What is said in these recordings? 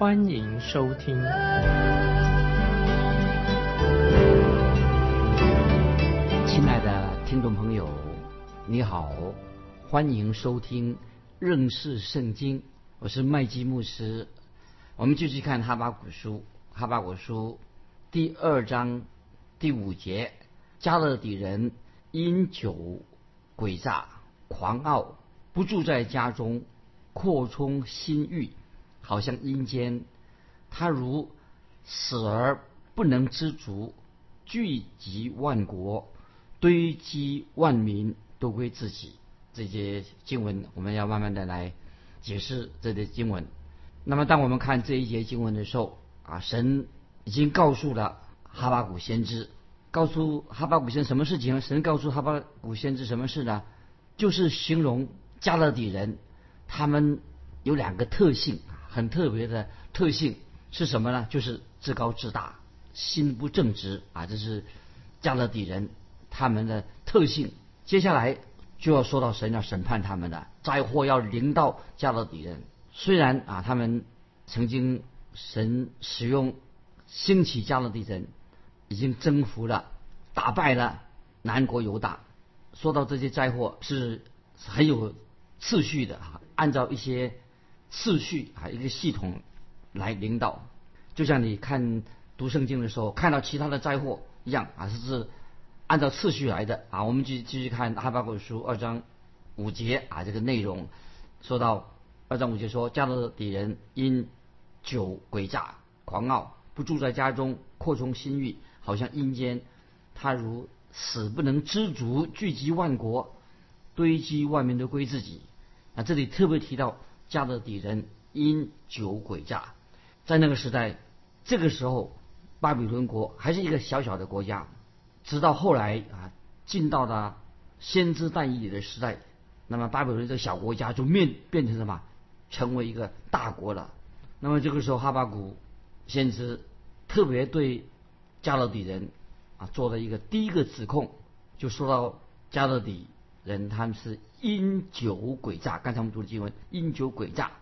欢迎收听。亲爱的听众朋友，你好，欢迎收听认识圣经，我是麦基牧师。我们继续看哈巴古书，哈巴古书第二章第五节，加勒底人。因酒诡诈、狂傲，不住在家中，扩充心欲，好像阴间。他如死而不能知足，聚集万国，堆积万民，都归自己。这些经文，我们要慢慢的来解释这些经文。那么，当我们看这一节经文的时候，啊，神已经告诉了哈巴谷先知。告诉哈巴谷先什么事情？神告诉哈巴谷先知什么事呢？就是形容加勒底人，他们有两个特性，很特别的特性是什么呢？就是自高自大，心不正直啊！这是加勒底人他们的特性。接下来就要说到神要审判他们的灾祸要临到加勒底人。虽然啊，他们曾经神使用兴起加勒底人。已经征服了、打败了南国犹大。说到这些灾祸是很有次序的哈，按照一些次序啊，一个系统来领导。就像你看读圣经的时候，看到其他的灾祸一样啊，是按照次序来的啊。我们继继续看哈巴谷书二章五节啊，这个内容说到二章五节说，加勒底人因酒诡诈、狂傲，不住在家中，扩充心欲。好像阴间，他如死不能知足，聚集万国，堆积万民都归自己。啊，这里特别提到加勒底人因酒鬼诈，在那个时代，这个时候巴比伦国还是一个小小的国家，直到后来啊，进到了先知但以理的时代，那么巴比伦这个小国家就面变成什么？成为一个大国了。那么这个时候哈巴谷先知特别对。加勒底人啊，做了一个第一个指控，就说到加勒底人他们是因酒诡诈。刚才我们读的经文，因酒诡诈、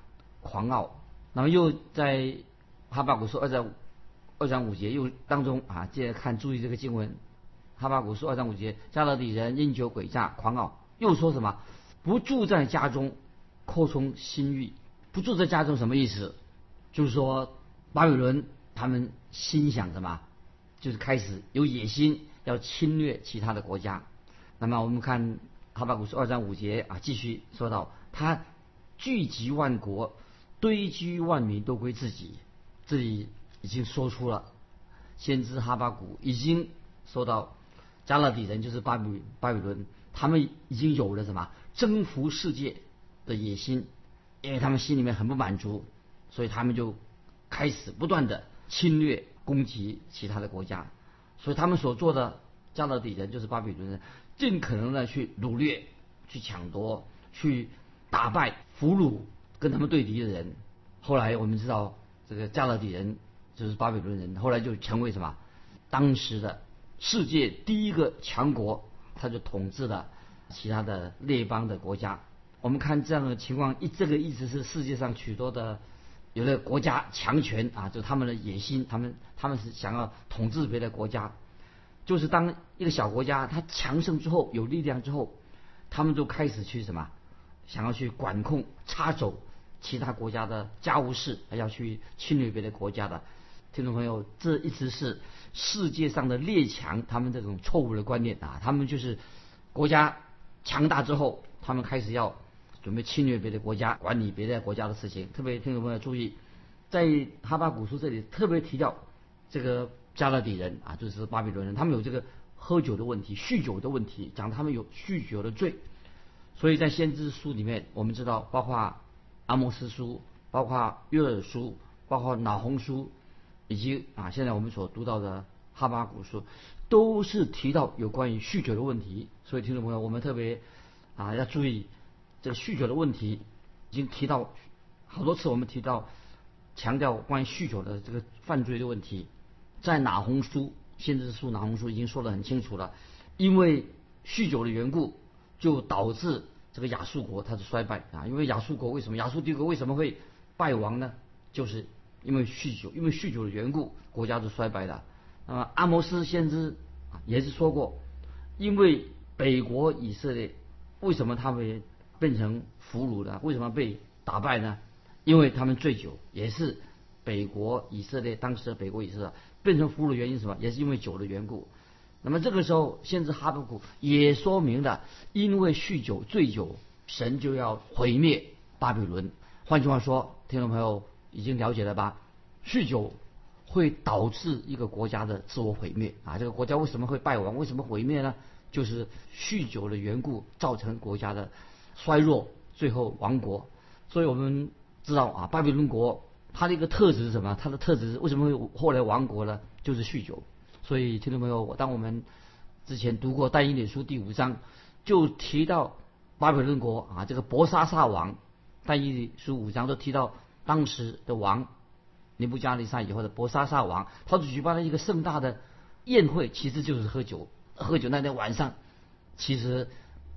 狂傲。那么又在哈巴谷书二章二章五节又当中啊，接着看注意这个经文，哈巴谷书二章五节，加勒底人因酒诡诈、狂傲，又说什么？不住在家中，扩充心欲。不住在家中什么意思？就是说巴比伦他们心想什么？就是开始有野心，要侵略其他的国家。那么我们看哈巴古书二章五节啊，继续说到他聚集万国，堆积万民，都归自己。这里已经说出了先知哈巴谷已经说到加勒底人就是巴比巴比伦，他们已经有了什么征服世界的野心，因为他们心里面很不满足，所以他们就开始不断的侵略。攻击其他的国家，所以他们所做的加勒底人就是巴比伦人，尽可能的去掳掠、去抢夺、去打败、俘虏跟他们对敌的人。后来我们知道，这个加勒底人就是巴比伦人，后来就成为什么？当时的世界第一个强国，他就统治了其他的列邦的国家。我们看这样的情况，一这个意思是世界上许多的。有的国家强权啊，就他们的野心，他们他们是想要统治别的国家。就是当一个小国家它强盛之后，有力量之后，他们就开始去什么，想要去管控、插手其他国家的家务事，还要去侵略别的国家的。听众朋友，这一直是世界上的列强他们这种错误的观念啊，他们就是国家强大之后，他们开始要。准备侵略别的国家，管理别的国家的事情。特别听众朋友注意，在哈巴古书这里特别提到这个加勒底人啊，就是巴比伦人，他们有这个喝酒的问题、酗酒的问题，讲他们有酗酒的罪。所以在先知书里面，我们知道，包括阿摩斯书、包括约珥书、包括老红书，以及啊现在我们所读到的哈巴谷书，都是提到有关于酗酒的问题。所以听众朋友，我们特别啊要注意这个酗酒的问题，已经提到好多次，我们提到强调关于酗酒的这个犯罪的问题，在哪红书先知书哪红书已经说得很清楚了，因为酗酒的缘故，就导致这个亚述国它的衰败啊。因为亚述国为什么亚述帝国为什么会败亡呢？就是因为酗酒，因为酗酒的缘故，国家就衰败了。那么阿摩斯先知啊也是说过，因为北国以色列为什么他们变成俘虏的？为什么被打败呢？因为他们醉酒，也是北国以色列当时的北国以色列变成俘虏的原因是什么？也是因为酒的缘故。那么这个时候，先知哈巴谷也说明了，因为酗酒、醉酒，神就要毁灭巴比伦。换句话说，听众朋友已经了解了吧？酗酒会导致一个国家的自我毁灭啊！这个国家为什么会败亡？为什么毁灭呢？就是酗酒的缘故造成国家的衰弱，最后亡国。所以我们知道啊，巴比伦国它的一个特质是什么？它的特质是为什么会后来亡国呢？就是酗酒。所以，听众朋友，我当我们之前读过《但以理书》第五章，就提到巴比伦国啊，这个伯沙撒王，《但以理书》五章都提到当时的王尼布加利沙以后的伯沙撒王，他举办了一个盛大的宴会，其实就是喝酒。喝酒那天晚上，其实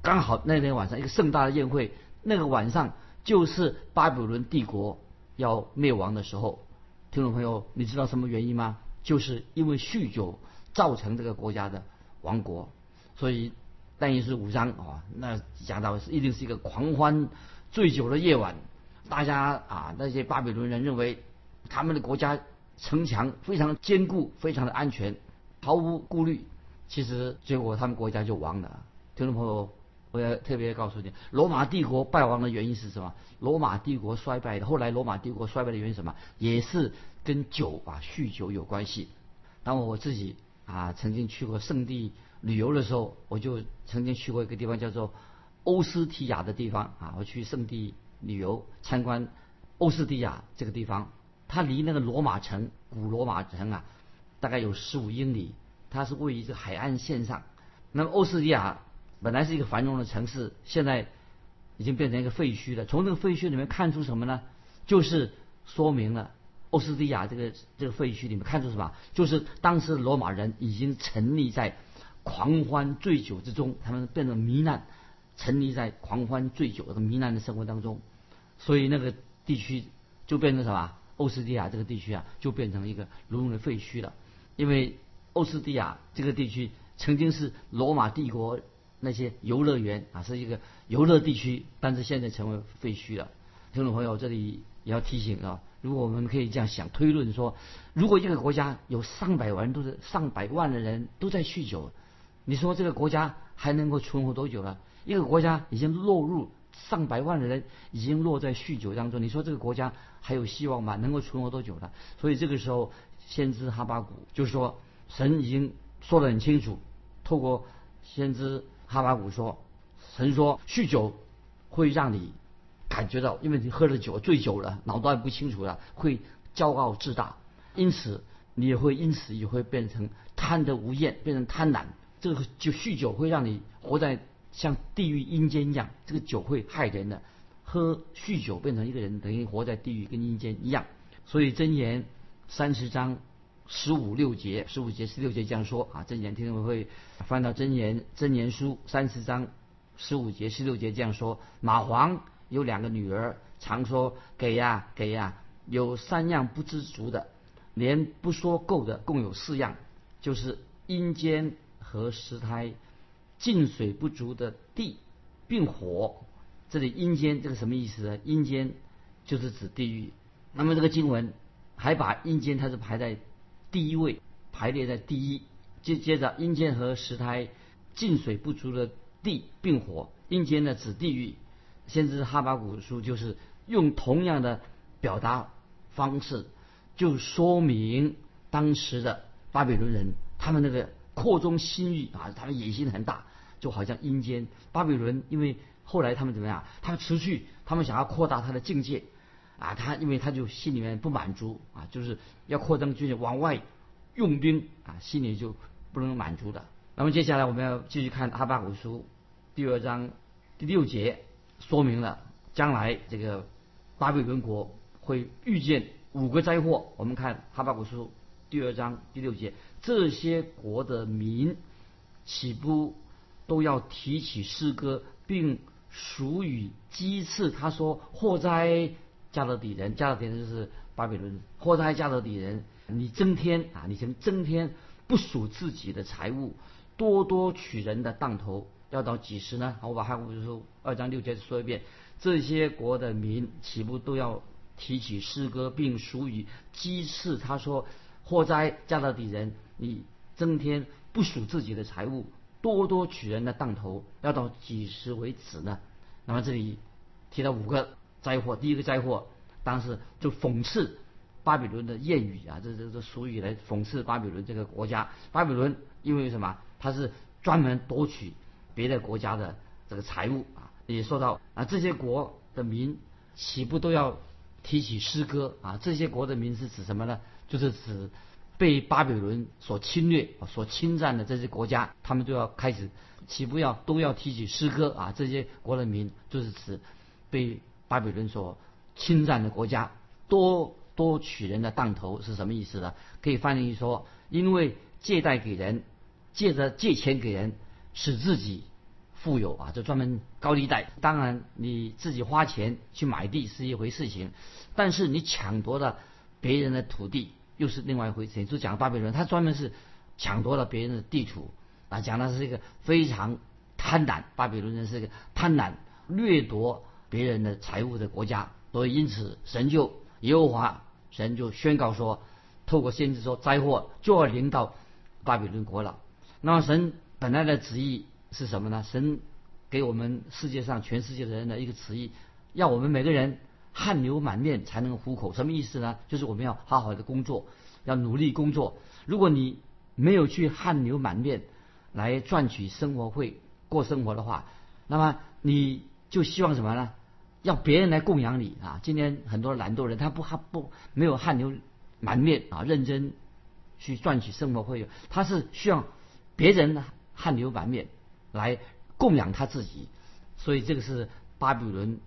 刚好那天晚上一个盛大的宴会，那个晚上就是巴比伦帝国要灭亡的时候。听众朋友，你知道什么原因吗？就是因为酗酒造成这个国家的亡国，所以但也是五章啊，那讲到是一定是一个狂欢醉酒的夜晚，大家啊那些巴比伦人认为他们的国家城墙非常坚固，非常的安全，毫无顾虑，其实结果他们国家就亡了。听众朋友，我要特别告诉你，罗马帝国败亡的原因是什么？罗马帝国衰败的，后来罗马帝国衰败的原因什么？也是。跟酒啊，酗酒有关系。当我自己啊曾经去过圣地旅游的时候，我就曾经去过一个地方叫做欧斯提亚的地方啊。我去圣地旅游参观欧斯提亚这个地方，它离那个罗马城古罗马城啊大概有十五英里，它是位于这海岸线上。那么欧斯提亚本来是一个繁荣的城市，现在已经变成一个废墟了。从这个废墟里面看出什么呢？就是说明了。欧斯蒂亚这个这个废墟里面看出什么？就是当时罗马人已经沉溺在狂欢醉酒之中，他们变成糜烂，沉溺在狂欢醉酒的糜烂的生活当中，所以那个地区就变成什么？欧斯蒂亚这个地区啊，就变成一个如同的废墟了。因为欧斯蒂亚这个地区曾经是罗马帝国那些游乐园啊，是一个游乐地区，但是现在成为废墟了。听众朋友，这里也要提醒啊。如果我们可以这样想推论说，如果一个国家有上百万都是上百万的人都在酗酒，你说这个国家还能够存活多久了？一个国家已经落入上百万的人已经落在酗酒当中，你说这个国家还有希望吗？能够存活多久了？所以这个时候，先知哈巴谷就是说，神已经说得很清楚，透过先知哈巴谷说，神说酗酒会让你。感觉到，因为你喝了酒，醉酒了，脑袋不清楚了，会骄傲自大，因此你也会因此也会变成贪得无厌，变成贪婪。这个就酗酒会让你活在像地狱阴间一样，这个酒会害人的。喝酗酒变成一个人，等于活在地狱跟阴间一样。所以箴言三十章十五六节、十五节、十六节这样说啊。真言听众会翻到真言真言书三十章十五节、十六节这样说：蚂蟥。有两个女儿，常说给呀给呀，有三样不知足的，连不说够的，共有四样，就是阴间和石胎，进水不足的地，并火。这里阴间这个什么意思呢？阴间就是指地狱。那么这个经文还把阴间它是排在第一位，排列在第一。接接着阴间和石胎，进水不足的地，并火。阴间呢指地狱。先知哈巴古书就是用同样的表达方式，就说明当时的巴比伦人他们那个扩充心欲啊，他们野心很大，就好像阴间巴比伦，因为后来他们怎么样？他们持续，他们想要扩大他的境界啊，他因为他就心里面不满足啊，就是要扩张军力往外用兵啊，心里就不能满足的。那么接下来我们要继续看哈巴古书第二章第六节，说明了将来这个巴比伦国会遇见五个灾祸。我们看哈巴古书第二章第六节，这些国的民岂不都要提起诗歌，并属于讥刺？他说：“祸灾，加勒底人！加勒底人就是巴比伦。祸哉，加勒底人！你增添啊，你曾增添不属自己的财物。”多多取人的当头，要到几时呢？我把汉古书二章六节说一遍：这些国的民岂不都要提起诗歌，并属于讥刺？他说：“祸灾加勒底人，你增添不属自己的财物，多多取人的当头，要到几时为止呢？”那么这里提到五个灾祸，第一个灾祸当时就讽刺巴比伦的谚语啊，这这这俗语来讽刺巴比伦这个国家。巴比伦因为什么？他是专门夺取别的国家的这个财物啊，也说到啊，这些国的民岂不都要提起诗歌啊？这些国的民是指什么呢？就是指被巴比伦所侵略、所侵占的这些国家，他们都要开始岂不要都要提起诗歌啊？这些国的民就是指被巴比伦所侵占的国家，多多取人的当头是什么意思呢？可以翻译说，因为借贷给人。借着借钱给人，使自己富有啊，就专门高利贷。当然，你自己花钱去买地是一回事情，但是你抢夺了别人的土地又是另外一回事。情。就讲巴比伦，他专门是抢夺了别人的地图啊，讲的是一个非常贪婪。巴比伦人是一个贪婪、掠夺别人的财物的国家，所以因此神就耶和华神就宣告说，透过先知说灾祸就要临到巴比伦国了。那么神本来的旨意是什么呢？神给我们世界上全世界的人的一个旨意，要我们每个人汗流满面才能糊口。什么意思呢？就是我们要好好的工作，要努力工作。如果你没有去汗流满面来赚取生活费过生活的话，那么你就希望什么呢？要别人来供养你啊！今天很多懒惰人，他不他不没有汗流满面啊，认真去赚取生活费用，他是需要。别人汗流满面来供养他自己，所以这个是巴比伦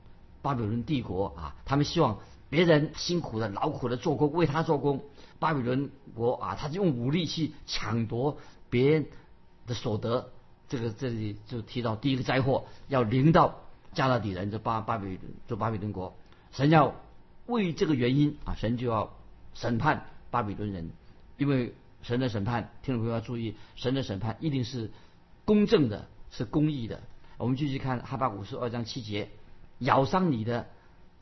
巴比伦帝国啊，他们希望别人辛苦的劳苦的做工为他做工。巴比伦国啊，他就用武力去抢夺别人的所得。这个这里就提到第一个灾祸要临到加勒底人，这巴巴比伦这巴比伦国，神要为这个原因啊，神就要审判巴比伦人，因为。神的审判，听众朋友要注意，神的审判一定是公正的，是公义的。我们继续看哈巴古书二章七节：咬伤你的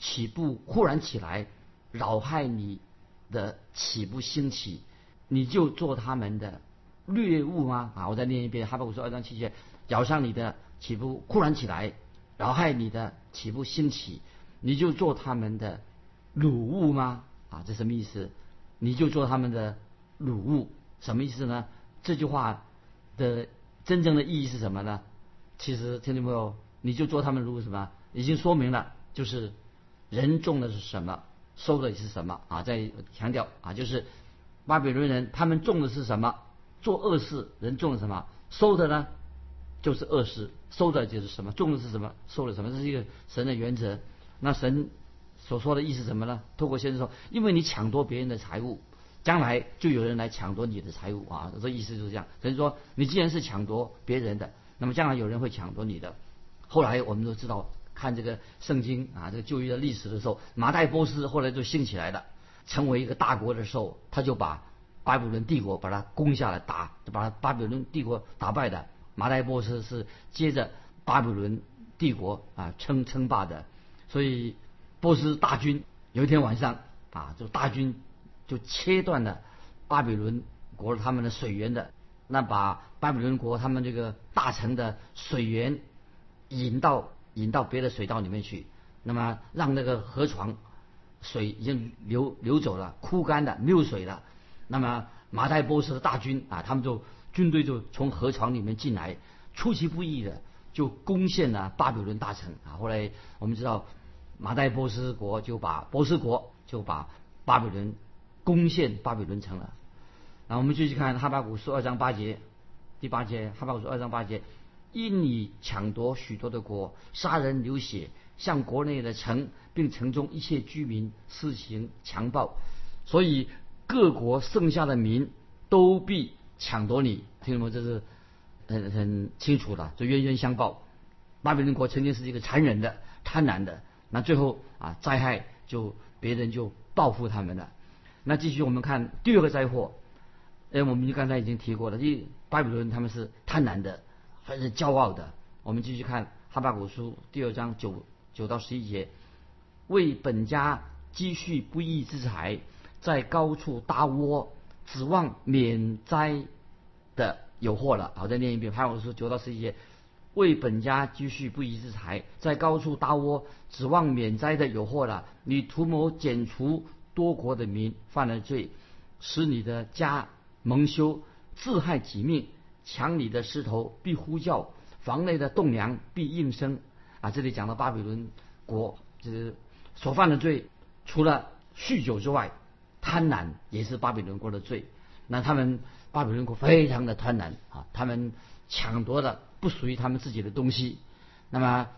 起步忽然起来，扰害你的起步兴起，你就做他们的掠物吗？啊，我再念一遍哈巴古书二章七节：咬伤你的起步忽然起来，要害你的岂不兴起，你就做他们的掳物吗？啊，这什么意思？你就做他们的。鲁物什么意思呢？这句话的真正的意义是什么呢？其实听众朋友，你就做他们如什么？已经说明了，就是人种的是什么，收的是什么啊？再强调啊，就是巴比伦人他们种的是什么？做恶事，人种的什么？收的呢，就是恶事，收的就是什么？种的是什么？收的什么？这是一个神的原则。那神所说的意思什么呢？透过先生说，因为你抢夺别人的财物。将来就有人来抢夺你的财物啊！这意思就是这样。所以说，你既然是抢夺别人的，那么将来有人会抢夺你的。后来我们都知道，看这个圣经啊，这个旧约的历史的时候，马代波斯后来就兴起来了，成为一个大国的时候，他就把巴比伦帝国把它攻下来，打，就把巴比伦帝国打败的。马代波斯是接着巴比伦帝国啊称称霸的，所以波斯大军有一天晚上啊，就大军。就切断了巴比伦国他们的水源的，那把巴比伦国他们这个大城的水源引到引到别的水道里面去，那么让那个河床水已经流流走了，枯干的没有水了。那么马代波斯的大军啊，他们就军队就从河床里面进来，出其不意的就攻陷了巴比伦大城啊。后来我们知道马代波斯国就把波斯国就把巴比伦攻陷巴比伦城了。那我们继续看哈巴谷书二章八节，第八节哈巴谷书二章八节，因你抢夺许多的国，杀人流血，向国内的城并城中一切居民施行强暴，所以各国剩下的民都必抢夺你。听懂吗？这是很很清楚的，就冤冤相报。巴比伦国曾经是一个残忍的、贪婪的，那最后啊灾害就别人就报复他们了。那继续我们看第二个灾祸。哎，我们就刚才已经提过了，一巴比伦他们是贪婪的，还是骄傲的？我们继续看哈巴古书第二章九九到十一节，为本家积蓄不义之财，在高处搭窝，指望免灾的有祸了。好，再念一遍哈巴古书九到十一节，为本家积蓄不义之财，在高处搭窝，指望免灾的有祸了。你图谋剪除多国的民，犯了罪，使你的家。蒙羞，自害己命，抢你的石头必呼叫，房内的栋梁必应声。啊，这里讲到巴比伦国就是所犯的罪，除了酗酒之外，贪婪也是巴比伦国的罪。那他们巴比伦国非常的贪婪啊，他们抢夺了不属于他们自己的东西，那么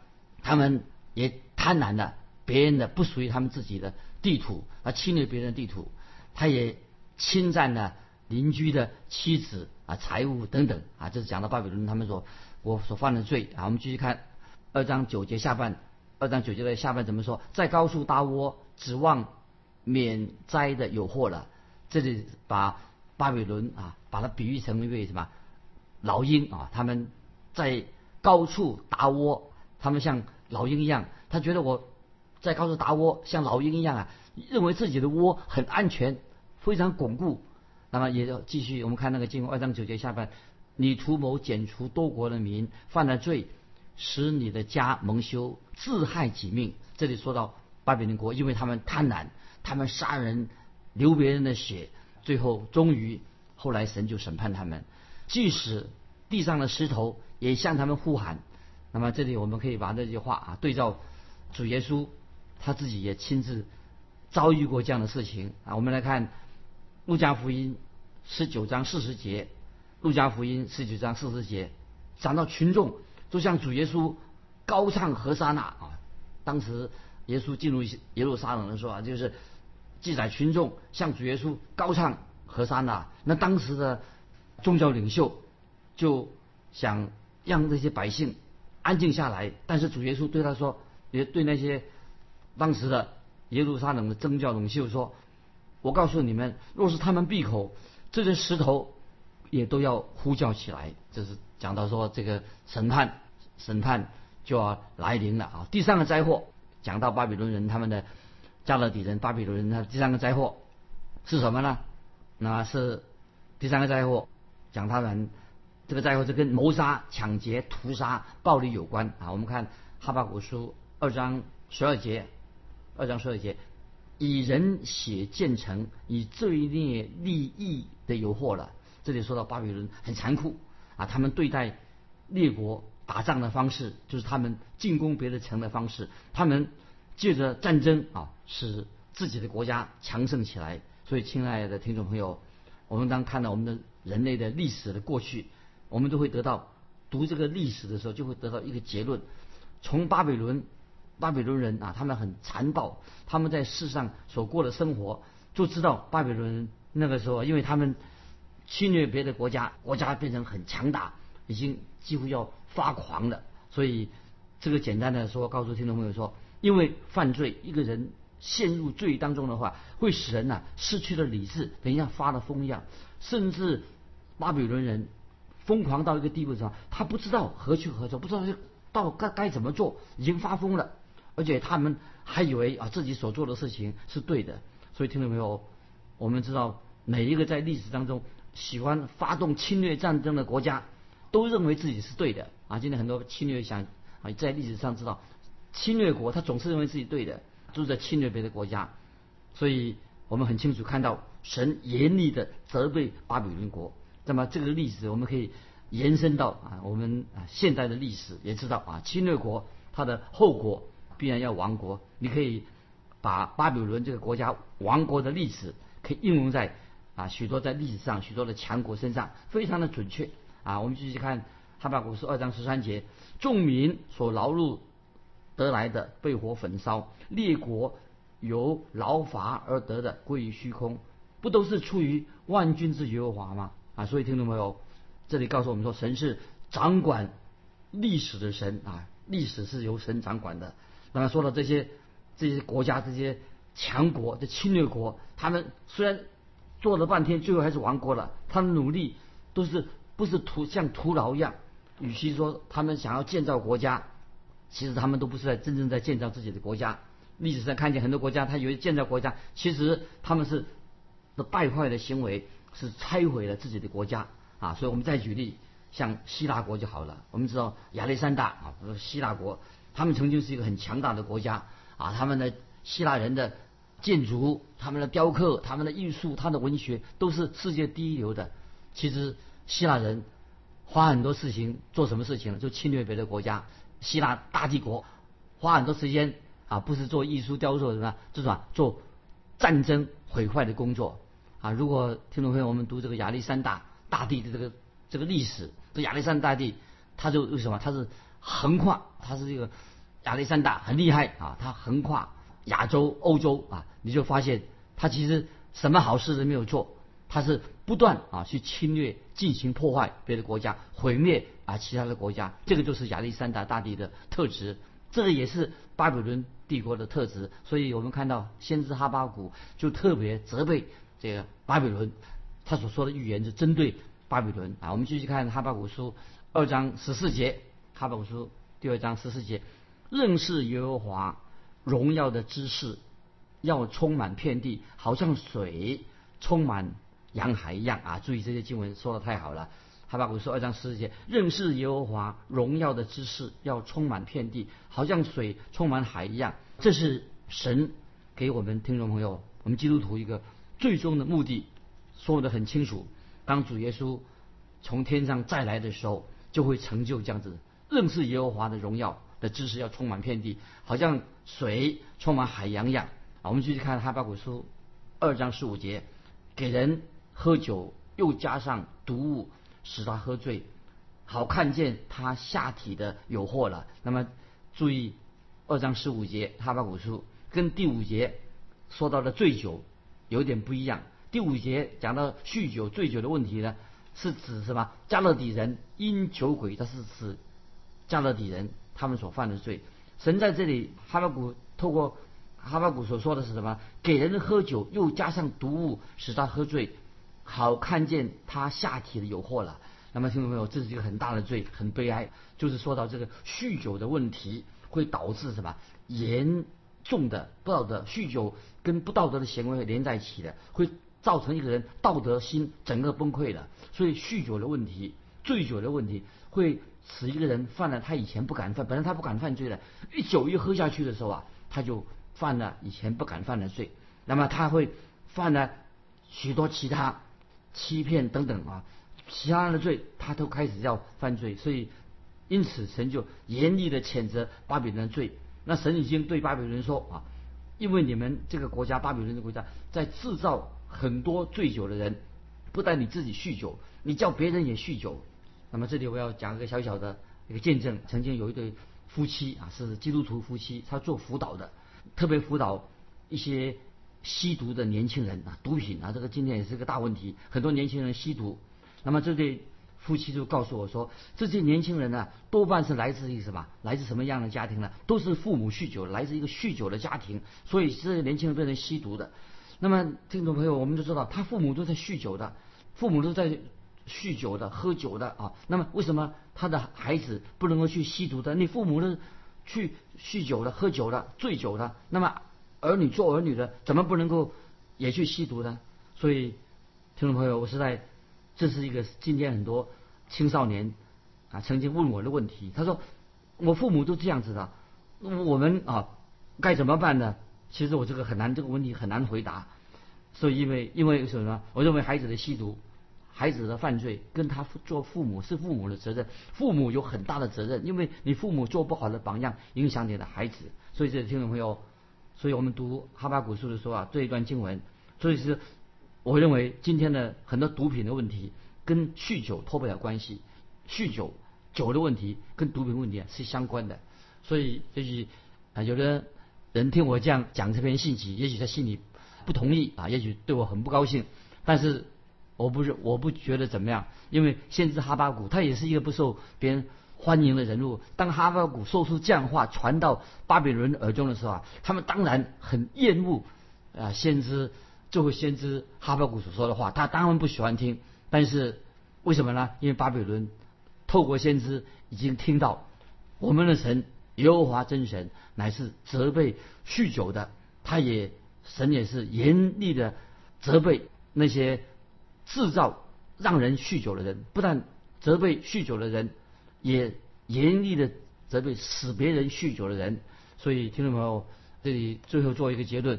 他们也贪婪了别人的不属于他们自己的地土，啊，侵略别人的地土，他也侵占了。邻居的妻子啊，财物等等啊，这是讲到巴比伦他们所我所犯的罪啊。我们继续看二章九节下半，二章九节的下半怎么说？在高处搭窝，指望免灾的有祸了。这里把巴比伦啊，把它比喻成一位什么老鹰啊？他们在高处搭窝，他们像老鹰一样，他觉得我在高处搭窝，像老鹰一样啊，认为自己的窝很安全，非常巩固。那么也要继续，我们看那个经文二章九节下半，你图谋剪除多国的民，犯了罪，使你的家蒙羞，自害己命。这里说到巴比伦国，因为他们贪婪，他们杀人，流别人的血，最后终于后来神就审判他们，即使地上的石头也向他们呼喊。那么这里我们可以把这句话啊对照主耶稣，他自己也亲自遭遇过这样的事情啊。我们来看路加福音。十九章四十节，路加福音十九章四十节，讲到群众都向主耶稣高唱和沙那啊。当时耶稣进入耶路撒冷的时候啊，就是记载群众向主耶稣高唱和沙那。那当时的宗教领袖就想让这些百姓安静下来，但是主耶稣对他说，也对那些当时的耶路撒冷的宗教领袖说：“我告诉你们，若是他们闭口。”这些石头也都要呼叫起来，这是讲到说这个审判，审判就要来临了啊！第三个灾祸讲到巴比伦人他们的加勒底人，巴比伦人的第三个灾祸是什么呢？那是第三个灾祸讲他们这个灾祸是跟谋杀、抢劫、屠杀、暴力有关啊！我们看哈巴古书二章十二节，二章十二节。以人血建成，以罪孽利益的诱惑了。这里说到巴比伦很残酷啊，他们对待列国打仗的方式，就是他们进攻别的城的方式。他们借着战争啊，使自己的国家强盛起来。所以，亲爱的听众朋友，我们当看到我们的人类的历史的过去，我们都会得到读这个历史的时候，就会得到一个结论：从巴比伦。巴比伦人啊，他们很残暴，他们在世上所过的生活，就知道巴比伦人那个时候，因为他们侵略别的国家，国家变成很强大，已经几乎要发狂了。所以这个简单的说，告诉听众朋友说，因为犯罪，一个人陷入罪当中的话，会使人呐失去了理智，等一下发了疯一样，甚至巴比伦人疯狂到一个地步上，他不知道何去何从，不知道到该该怎么做，已经发疯了。而且他们还以为啊自己所做的事情是对的，所以听到没有？我们知道每一个在历史当中喜欢发动侵略战争的国家，都认为自己是对的啊。今天很多侵略想啊，在历史上知道，侵略国他总是认为自己对的，都在侵略别的国家。所以我们很清楚看到神严厉的责备巴比伦国。那么这个历史我们可以延伸到啊我们啊现在的历史，也知道啊侵略国它的后果。必然要亡国。你可以把巴比伦这个国家亡国的历史，可以应用在啊许多在历史上许多的强国身上，非常的准确啊。我们继续看哈巴谷书二章十三节，众民所劳碌得来的被火焚烧，列国由劳乏而得的归于虚空，不都是出于万军之耶和华吗？啊，所以听懂没有？这里告诉我们说，神是掌管历史的神啊，历史是由神掌管的。那么说到这些这些国家、这些强国、这侵略国，他们虽然做了半天，最后还是亡国了。他们努力都是不是徒像徒劳一样？与其说他们想要建造国家，其实他们都不是在真正在建造自己的国家。历史上看见很多国家，他以为建造国家，其实他们是的败坏的行为，是拆毁了自己的国家。啊，所以我们再举例，像希腊国就好了。我们知道亚历山大啊，希腊国，他们曾经是一个很强大的国家啊。他们的希腊人的建筑、他们的雕刻、他们的艺术、他的文学都是世界第一流的。其实希腊人花很多事情做什么事情呢？就侵略别的国家。希腊大帝国花很多时间啊，不是做艺术雕塑什么，做什么？做战争毁坏的工作啊。如果听众朋友我们读这个亚历山大。大帝的这个这个历史，这亚历山大帝，他就为什么？他是横跨，他是这个亚历山大很厉害啊，他横跨亚洲、欧洲啊，你就发现他其实什么好事都没有做，他是不断啊去侵略、进行破坏别的国家，毁灭啊其他的国家，这个就是亚历山大大帝的特质，这个也是巴比伦帝国的特质。所以我们看到先知哈巴谷就特别责备这个巴比伦。他所说的预言是针对巴比伦啊。我们继续看哈巴古书二章十四节，哈巴古书第二章十四节，认识耶和华荣耀的知识要充满遍地，好像水充满洋海一样啊！注意这些经文说的太好了。哈巴古书二章十四节，认识耶和华荣耀的知识要充满遍地，好像水充满海一样。这是神给我们听众朋友，我们基督徒一个最终的目的。说的很清楚，当主耶稣从天上再来的时候，就会成就这样子认识耶和华的荣耀的知识，要充满遍地，好像水充满海洋一样。啊，我们继续看哈巴古书二章十五节，给人喝酒，又加上毒物，使他喝醉，好看见他下体的有祸了。那么注意二章十五节哈巴古书跟第五节说到的醉酒有点不一样。第五节讲到酗酒、醉酒的问题呢，是指什么？加勒底人因酒鬼，它是指加勒底人他们所犯的罪。神在这里，哈巴谷透过哈巴谷所说的是什么？给人喝酒，又加上毒物，使他喝醉，好看见他下体的有祸了。那么听众朋友，这是一个很大的罪，很悲哀。就是说到这个酗酒的问题，会导致什么严重的不道德？酗酒跟不道德的行为连在一起的，会。造成一个人道德心整个崩溃的，所以酗酒的问题、醉酒的问题，会使一个人犯了他以前不敢犯，本来他不敢犯罪的，一酒一喝下去的时候啊，他就犯了以前不敢犯的罪。那么他会犯了许多其他欺骗等等啊，其他的罪，他都开始要犯罪。所以因此神就严厉的谴责巴比伦的罪。那神已经对巴比伦说啊，因为你们这个国家巴比伦的国家在制造。很多醉酒的人，不但你自己酗酒，你叫别人也酗酒。那么这里我要讲一个小小的一个见证。曾经有一对夫妻啊，是基督徒夫妻，他做辅导的，特别辅导一些吸毒的年轻人啊，毒品啊，这个今天也是个大问题。很多年轻人吸毒。那么这对夫妻就告诉我说，这些年轻人呢，多半是来自于什么？来自什么样的家庭呢？都是父母酗酒，来自一个酗酒的家庭，所以这些年轻人变成吸毒的。那么，听众朋友，我们都知道，他父母都在酗酒的，父母都在酗酒的、喝酒的啊。那么，为什么他的孩子不能够去吸毒的？你父母呢去酗酒的、喝酒的、醉酒的，那么儿女做儿女的，怎么不能够也去吸毒呢？所以，听众朋友，我实在这是一个今天很多青少年啊曾经问我的问题。他说，我父母都这样子的，我们啊该怎么办呢？其实我这个很难，这个问题很难回答。所以因为因为什么？我认为孩子的吸毒，孩子的犯罪，跟他做父母是父母的责任，父母有很大的责任，因为你父母做不好的榜样，影响你的孩子。所以，这听众朋友，所以我们读哈巴古书的时候啊，这一段经文，所以是我认为今天的很多毒品的问题跟酗酒脱不了关系，酗酒酒的问题跟毒品问题啊是相关的。所以，也许啊，有的人听我这样讲这篇信息，也许他心里不同意啊，也许对我很不高兴，但是。我不是，我不觉得怎么样，因为先知哈巴古他也是一个不受别人欢迎的人物。当哈巴谷说出这样话传到巴比伦耳中的时候啊，他们当然很厌恶啊，先知就会先知哈巴谷所说的话，他当然不喜欢听。但是为什么呢？因为巴比伦透过先知已经听到我们的神耶和华真神乃是责备酗酒的，他也神也是严厉的责备那些。制造让人酗酒的人，不但责备酗酒的人，也严厉的责备使别人酗酒的人。所以，听众朋友，这里最后做一个结论：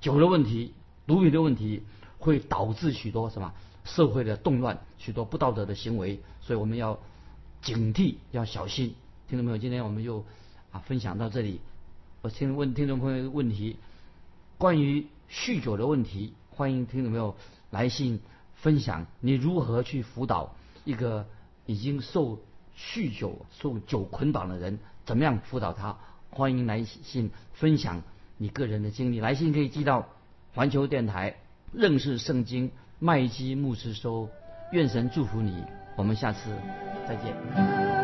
酒的问题、毒品的问题，会导致许多什么社会的动乱，许多不道德的行为。所以，我们要警惕，要小心。听众朋友，今天我们就啊分享到这里。我先问听众朋友一个问题：关于酗酒的问题，欢迎听众朋友来信。分享你如何去辅导一个已经受酗酒、受酒捆绑的人，怎么样辅导他？欢迎来信分享你个人的经历。来信可以寄到环球电台认识圣经麦基牧师收。愿神祝福你，我们下次再见。